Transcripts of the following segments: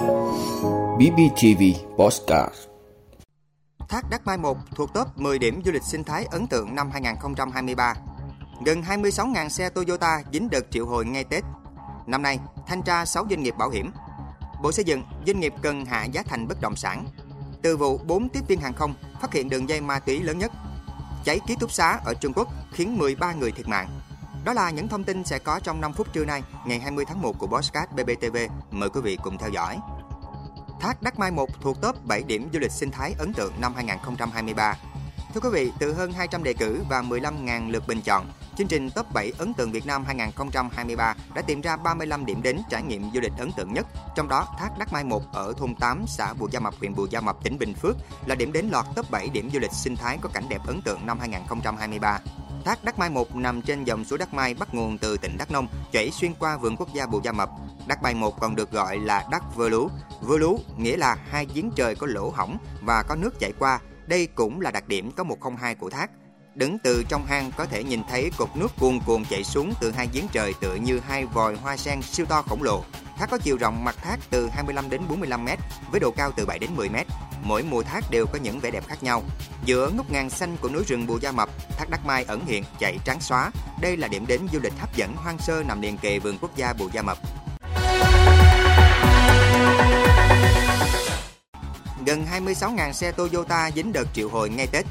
BBTV Postcard Thác Đắc Mai 1 thuộc top 10 điểm du lịch sinh thái ấn tượng năm 2023. Gần 26.000 xe Toyota dính đợt triệu hồi ngay Tết. Năm nay, thanh tra 6 doanh nghiệp bảo hiểm. Bộ Xây dựng, doanh nghiệp cần hạ giá thành bất động sản. Từ vụ 4 tiếp viên hàng không phát hiện đường dây ma túy lớn nhất. Cháy ký túc xá ở Trung Quốc khiến 13 người thiệt mạng. Đó là những thông tin sẽ có trong 5 phút trưa nay, ngày 20 tháng 1 của Bosscat BBTV. Mời quý vị cùng theo dõi. Thác Đắc Mai 1 thuộc top 7 điểm du lịch sinh thái ấn tượng năm 2023. Thưa quý vị, từ hơn 200 đề cử và 15.000 lượt bình chọn, chương trình Top 7 ấn tượng Việt Nam 2023 đã tìm ra 35 điểm đến trải nghiệm du lịch ấn tượng nhất. Trong đó, Thác Đắc Mai 1 ở thôn 8, xã Bù Gia Mập, huyện Bù Gia Mập, tỉnh Bình Phước là điểm đến lọt top 7 điểm du lịch sinh thái có cảnh đẹp ấn tượng năm 2023. Thác Đắc Mai 1 nằm trên dòng suối Đắc Mai bắt nguồn từ tỉnh Đắk Nông, chảy xuyên qua vườn quốc gia Bù Gia Mập. Đắc Mai 1 còn được gọi là Đắc Vơ Lú. Vơ Lú nghĩa là hai giếng trời có lỗ hỏng và có nước chảy qua. Đây cũng là đặc điểm có 102 của thác. Đứng từ trong hang có thể nhìn thấy cột nước cuồn cuộn chảy xuống từ hai giếng trời tựa như hai vòi hoa sen siêu to khổng lồ. Thác có chiều rộng mặt thác từ 25 đến 45 m với độ cao từ 7 đến 10 m. Mỗi mùa thác đều có những vẻ đẹp khác nhau. Giữa ngút ngàn xanh của núi rừng Bù Gia Mập, thác Đắc Mai ẩn hiện chảy trắng xóa. Đây là điểm đến du lịch hấp dẫn hoang sơ nằm liền kề vườn quốc gia Bù Gia Mập. Gần 26.000 xe Toyota dính đợt triệu hồi ngay Tết.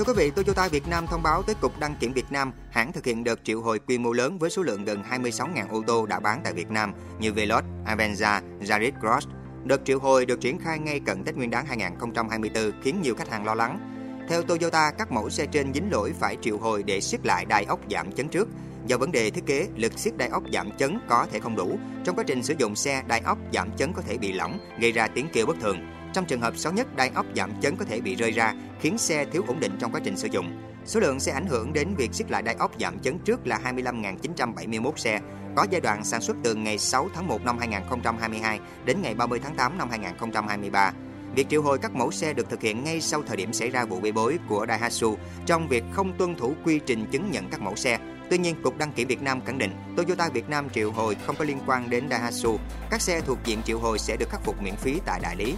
Thưa quý vị, Toyota Việt Nam thông báo tới Cục Đăng kiểm Việt Nam, hãng thực hiện đợt triệu hồi quy mô lớn với số lượng gần 26.000 ô tô đã bán tại Việt Nam như Veloz, Avenza, Yaris Cross. Đợt triệu hồi được triển khai ngay cận Tết Nguyên đán 2024 khiến nhiều khách hàng lo lắng. Theo Toyota, các mẫu xe trên dính lỗi phải triệu hồi để siết lại đai ốc giảm chấn trước. Do vấn đề thiết kế, lực siết đai ốc giảm chấn có thể không đủ. Trong quá trình sử dụng xe, đai ốc giảm chấn có thể bị lỏng, gây ra tiếng kêu bất thường. Trong trường hợp xấu nhất, đai ốc giảm chấn có thể bị rơi ra, khiến xe thiếu ổn định trong quá trình sử dụng. Số lượng xe ảnh hưởng đến việc siết lại đai ốc giảm chấn trước là 25.971 xe, có giai đoạn sản xuất từ ngày 6 tháng 1 năm 2022 đến ngày 30 tháng 8 năm 2023. Việc triệu hồi các mẫu xe được thực hiện ngay sau thời điểm xảy ra vụ bê bối của Daihatsu trong việc không tuân thủ quy trình chứng nhận các mẫu xe. Tuy nhiên, Cục Đăng kiểm Việt Nam khẳng định Toyota Việt Nam triệu hồi không có liên quan đến Daihatsu. Các xe thuộc diện triệu hồi sẽ được khắc phục miễn phí tại đại lý.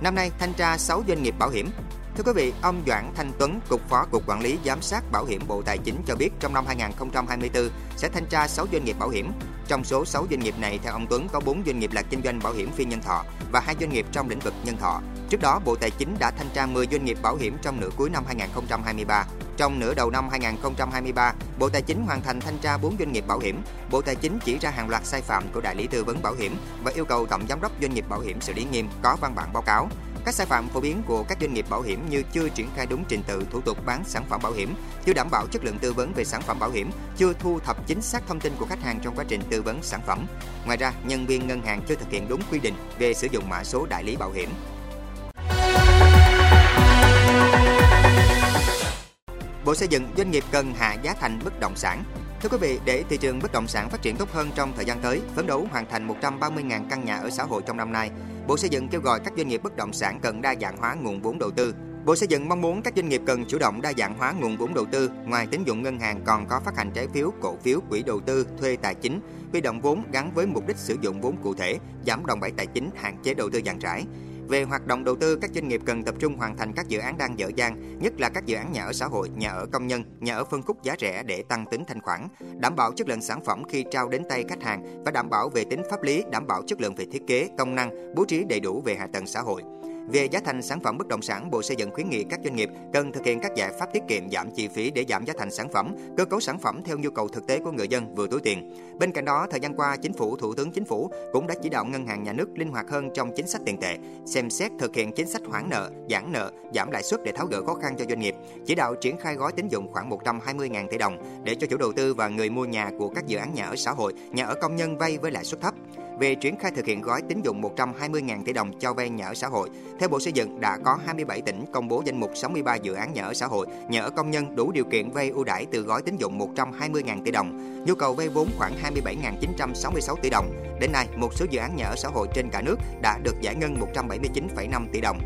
Năm nay, thanh tra 6 doanh nghiệp bảo hiểm. Thưa quý vị, ông Doãn Thanh Tuấn, Cục Phó Cục Quản lý Giám sát Bảo hiểm Bộ Tài chính cho biết trong năm 2024 sẽ thanh tra 6 doanh nghiệp bảo hiểm. Trong số 6 doanh nghiệp này, theo ông Tuấn có 4 doanh nghiệp là kinh doanh bảo hiểm phi nhân thọ và hai doanh nghiệp trong lĩnh vực nhân thọ. Trước đó, Bộ Tài chính đã thanh tra 10 doanh nghiệp bảo hiểm trong nửa cuối năm 2023. Trong nửa đầu năm 2023, Bộ Tài chính hoàn thành thanh tra 4 doanh nghiệp bảo hiểm. Bộ Tài chính chỉ ra hàng loạt sai phạm của đại lý tư vấn bảo hiểm và yêu cầu tổng giám đốc doanh nghiệp bảo hiểm xử lý nghiêm, có văn bản báo cáo. Các sai phạm phổ biến của các doanh nghiệp bảo hiểm như chưa triển khai đúng trình tự thủ tục bán sản phẩm bảo hiểm, chưa đảm bảo chất lượng tư vấn về sản phẩm bảo hiểm, chưa thu thập chính xác thông tin của khách hàng trong quá trình tư vấn sản phẩm. Ngoài ra, nhân viên ngân hàng chưa thực hiện đúng quy định về sử dụng mã số đại lý bảo hiểm. Bộ Xây dựng doanh nghiệp cần hạ giá thành bất động sản. Thưa quý vị, để thị trường bất động sản phát triển tốt hơn trong thời gian tới, phấn đấu hoàn thành 130.000 căn nhà ở xã hội trong năm nay, Bộ Xây dựng kêu gọi các doanh nghiệp bất động sản cần đa dạng hóa nguồn vốn đầu tư. Bộ Xây dựng mong muốn các doanh nghiệp cần chủ động đa dạng hóa nguồn vốn đầu tư, ngoài tín dụng ngân hàng còn có phát hành trái phiếu, cổ phiếu, quỹ đầu tư, thuê tài chính, huy động vốn gắn với mục đích sử dụng vốn cụ thể, giảm đòn bẩy tài chính, hạn chế đầu tư dàn trải. Về hoạt động đầu tư, các doanh nghiệp cần tập trung hoàn thành các dự án đang dở dang, nhất là các dự án nhà ở xã hội, nhà ở công nhân, nhà ở phân khúc giá rẻ để tăng tính thanh khoản, đảm bảo chất lượng sản phẩm khi trao đến tay khách hàng và đảm bảo về tính pháp lý, đảm bảo chất lượng về thiết kế, công năng, bố trí đầy đủ về hạ tầng xã hội. Về giá thành sản phẩm bất động sản, Bộ Xây dựng khuyến nghị các doanh nghiệp cần thực hiện các giải pháp tiết kiệm giảm chi phí để giảm giá thành sản phẩm, cơ cấu sản phẩm theo nhu cầu thực tế của người dân vừa túi tiền. Bên cạnh đó, thời gian qua, Chính phủ, Thủ tướng Chính phủ cũng đã chỉ đạo ngân hàng nhà nước linh hoạt hơn trong chính sách tiền tệ, xem xét thực hiện chính sách hoãn nợ, giãn nợ, giảm lãi suất để tháo gỡ khó khăn cho doanh nghiệp, chỉ đạo triển khai gói tín dụng khoảng 120.000 tỷ đồng để cho chủ đầu tư và người mua nhà của các dự án nhà ở xã hội, nhà ở công nhân vay với lãi suất thấp về triển khai thực hiện gói tín dụng 120.000 tỷ đồng cho vay nhà ở xã hội. Theo Bộ Xây dựng, đã có 27 tỉnh công bố danh mục 63 dự án nhà ở xã hội, nhà ở công nhân đủ điều kiện vay ưu đãi từ gói tín dụng 120.000 tỷ đồng. Nhu cầu vay vốn khoảng 27.966 tỷ đồng. Đến nay, một số dự án nhà ở xã hội trên cả nước đã được giải ngân 179,5 tỷ đồng.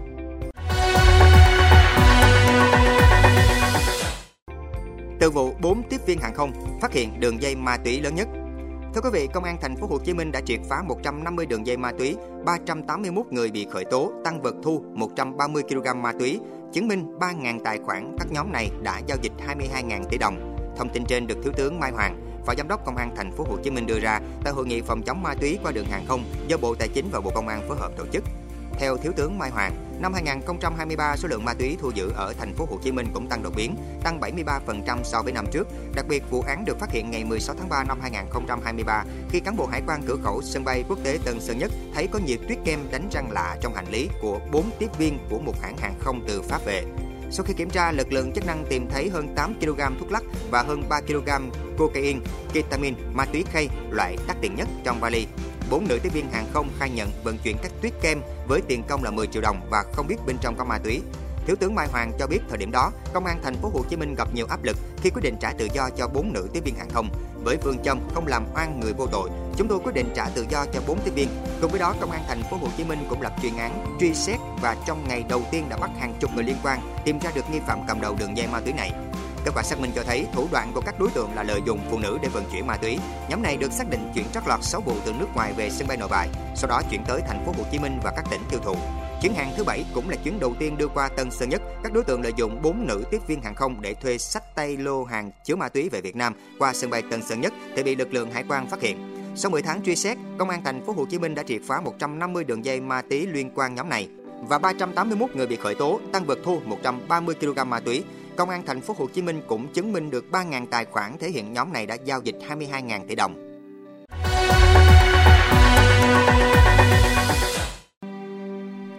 Từ vụ 4 tiếp viên hàng không phát hiện đường dây ma túy lớn nhất. Thưa quý vị, Công an thành phố Hồ Chí Minh đã triệt phá 150 đường dây ma túy, 381 người bị khởi tố, tăng vật thu 130 kg ma túy, chứng minh 3.000 tài khoản các nhóm này đã giao dịch 22.000 tỷ đồng. Thông tin trên được Thiếu tướng Mai Hoàng, Phó Giám đốc Công an thành phố Hồ Chí Minh đưa ra tại hội nghị phòng chống ma túy qua đường hàng không do Bộ Tài chính và Bộ Công an phối hợp tổ chức. Theo Thiếu tướng Mai Hoàng, năm 2023 số lượng ma túy thu giữ ở thành phố Hồ Chí Minh cũng tăng đột biến, tăng 73% so với năm trước. Đặc biệt, vụ án được phát hiện ngày 16 tháng 3 năm 2023 khi cán bộ hải quan cửa khẩu sân bay quốc tế Tân Sơn Nhất thấy có nhiều tuyết kem đánh răng lạ trong hành lý của 4 tiếp viên của một hãng hàng không từ Pháp về. Sau khi kiểm tra, lực lượng chức năng tìm thấy hơn 8 kg thuốc lắc và hơn 3 kg cocaine, ketamin, ma túy khay loại đắt tiền nhất trong vali. Bốn nữ tiếp viên hàng không khai nhận vận chuyển các tuyết kem với tiền công là 10 triệu đồng và không biết bên trong có ma túy. Thiếu tướng Mai Hoàng cho biết thời điểm đó, công an thành phố Hồ Chí Minh gặp nhiều áp lực khi quyết định trả tự do cho bốn nữ tiếp viên hàng không. Với phương châm không làm oan người vô tội, chúng tôi quyết định trả tự do cho bốn tiếp viên. Cùng với đó, công an thành phố Hồ Chí Minh cũng lập chuyên án truy xét và trong ngày đầu tiên đã bắt hàng chục người liên quan, tìm ra được nghi phạm cầm đầu đường dây ma túy này. Kết quả xác minh cho thấy thủ đoạn của các đối tượng là lợi dụng phụ nữ để vận chuyển ma túy. Nhóm này được xác định chuyển trót lọt 6 vụ từ nước ngoài về sân bay Nội Bài, sau đó chuyển tới thành phố Hồ Chí Minh và các tỉnh tiêu thụ. Chuyến hàng thứ bảy cũng là chuyến đầu tiên đưa qua Tân Sơn Nhất. Các đối tượng lợi dụng 4 nữ tiếp viên hàng không để thuê sách tay lô hàng chứa ma túy về Việt Nam qua sân bay Tân Sơn Nhất thì bị lực lượng hải quan phát hiện. Sau 10 tháng truy xét, Công an thành phố Hồ Chí Minh đã triệt phá 150 đường dây ma túy liên quan nhóm này và 381 người bị khởi tố, tăng vật thu 130 kg ma túy. Công an thành phố Hồ Chí Minh cũng chứng minh được 3.000 tài khoản thể hiện nhóm này đã giao dịch 22.000 tỷ đồng.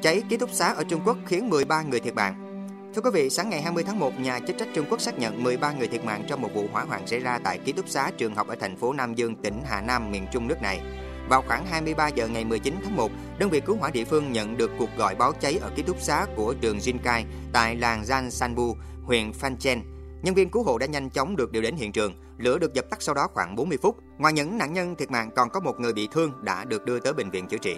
Cháy ký túc xá ở Trung Quốc khiến 13 người thiệt mạng. Thưa quý vị, sáng ngày 20 tháng 1, nhà chức trách Trung Quốc xác nhận 13 người thiệt mạng trong một vụ hỏa hoạn xảy ra tại ký túc xá trường học ở thành phố Nam Dương, tỉnh Hà Nam, miền Trung nước này. Vào khoảng 23 giờ ngày 19 tháng 1, đơn vị cứu hỏa địa phương nhận được cuộc gọi báo cháy ở ký túc xá của trường Jinkai tại làng Jan Sanbu, huyện Phan Chen. Nhân viên cứu hộ đã nhanh chóng được điều đến hiện trường, lửa được dập tắt sau đó khoảng 40 phút. Ngoài những nạn nhân thiệt mạng còn có một người bị thương đã được đưa tới bệnh viện chữa trị.